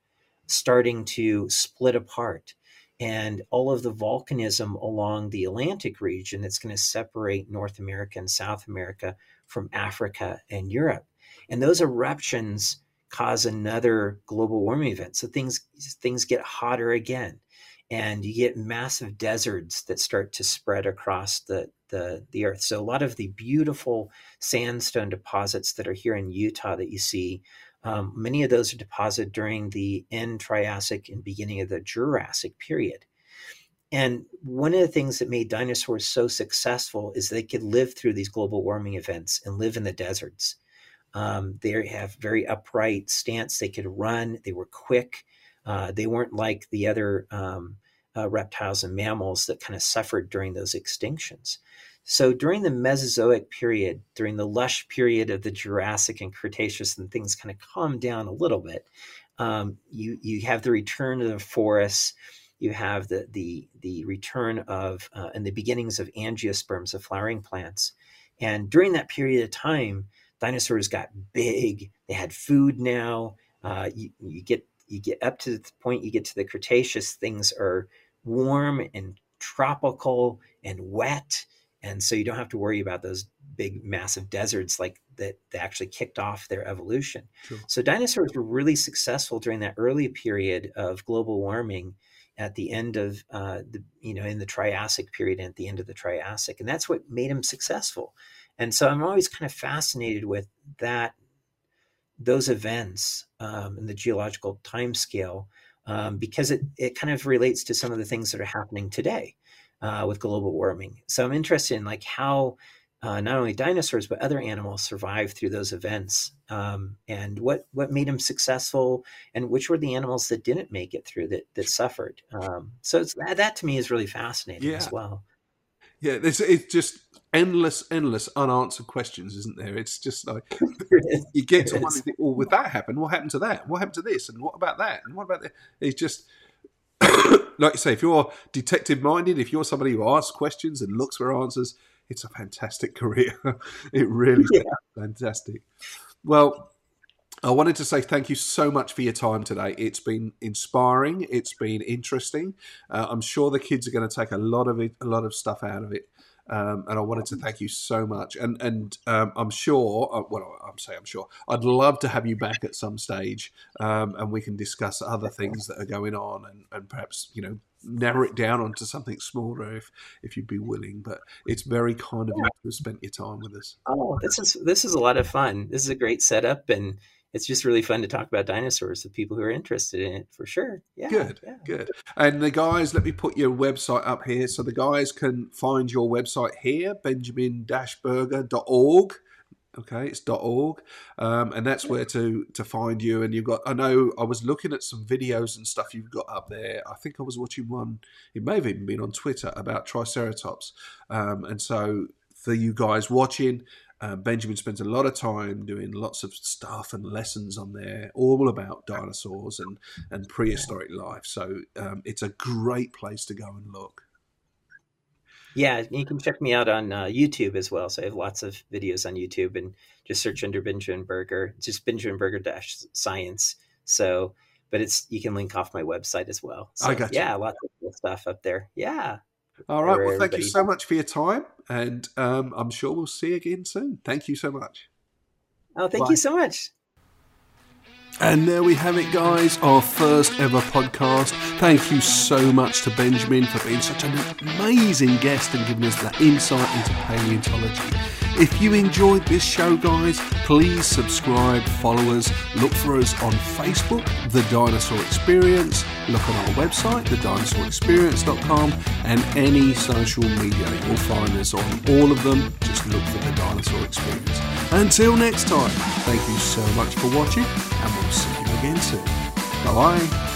starting to split apart and all of the volcanism along the Atlantic region that's going to separate North America and South America from Africa and Europe. And those eruptions cause another global warming event. So things things get hotter again. And you get massive deserts that start to spread across the, the, the earth. So a lot of the beautiful sandstone deposits that are here in Utah that you see um, many of those are deposited during the end Triassic and beginning of the Jurassic period. And one of the things that made dinosaurs so successful is they could live through these global warming events and live in the deserts. Um, they have very upright stance. They could run. They were quick. Uh, they weren't like the other um, uh, reptiles and mammals that kind of suffered during those extinctions. So during the Mesozoic period, during the lush period of the Jurassic and Cretaceous, and things kind of calm down a little bit, um, you you have the return of the forests. You have the the the return of uh, and the beginnings of angiosperms, of flowering plants. And during that period of time, dinosaurs got big. They had food now. Uh, you, you get you get up to the point you get to the Cretaceous, things are warm and tropical and wet and so you don't have to worry about those big massive deserts like that, that actually kicked off their evolution True. so dinosaurs were really successful during that early period of global warming at the end of uh, the you know in the triassic period and at the end of the triassic and that's what made them successful and so i'm always kind of fascinated with that those events um, in the geological time scale um, because it, it kind of relates to some of the things that are happening today uh, with global warming. So I'm interested in like how uh, not only dinosaurs but other animals survive through those events, um, and what what made them successful, and which were the animals that didn't make it through that that suffered. Um, so that, that to me is really fascinating yeah. as well. Yeah, it's, it's just endless, endless unanswered questions, isn't there? It's just like <laughs> you get to one and think, well, would that happen? What happened to that? What happened to this? And what about that? And what about that? It's just <coughs> like you say, if you're detective minded, if you're somebody who asks questions and looks for answers, it's a fantastic <laughs> career. it really yeah. is fantastic. Well, I wanted to say thank you so much for your time today. It's been inspiring. It's been interesting. Uh, I'm sure the kids are going to take a lot of it, a lot of stuff out of it. Um, and I wanted to thank you so much. And and um, I'm sure, uh, well, I'm saying I'm sure, I'd love to have you back at some stage, um, and we can discuss other things that are going on, and, and perhaps you know narrow it down onto something smaller if if you'd be willing. But it's very kind of you to have spent your time with us. Oh, this is this is a lot of fun. This is a great setup, and it's just really fun to talk about dinosaurs with people who are interested in it for sure. Yeah. Good. Yeah. Good. And the guys, let me put your website up here so the guys can find your website here, benjamin-burger.org. Okay, it's .org, um, and that's where to to find you. And you've got. I know I was looking at some videos and stuff you've got up there. I think I was watching one. It may have even been on Twitter about Triceratops. Um, and so for you guys watching, uh, Benjamin spends a lot of time doing lots of stuff and lessons on there, all about dinosaurs and, and prehistoric life. So um, it's a great place to go and look. Yeah, you can check me out on uh, YouTube as well. So I have lots of videos on YouTube and just search under Benjamin Burger, just Benjamin Burger dash science. So, but it's you can link off my website as well. So, I got you. Yeah, lots of cool stuff up there. Yeah. All right. Well, thank you so much for your time, and um, I'm sure we'll see you again soon. Thank you so much. Oh, thank Bye. you so much. And there we have it, guys, our first ever podcast. Thank you so much to Benjamin for being such an amazing guest and giving us that insight into paleontology. If you enjoyed this show, guys, please subscribe, follow us, look for us on Facebook, The Dinosaur Experience, look on our website, thedinosaurexperience.com, and any social media. You'll find us on all of them. Just look for The Dinosaur Experience. Until next time, thank you so much for watching, and we'll see you again soon. Bye bye.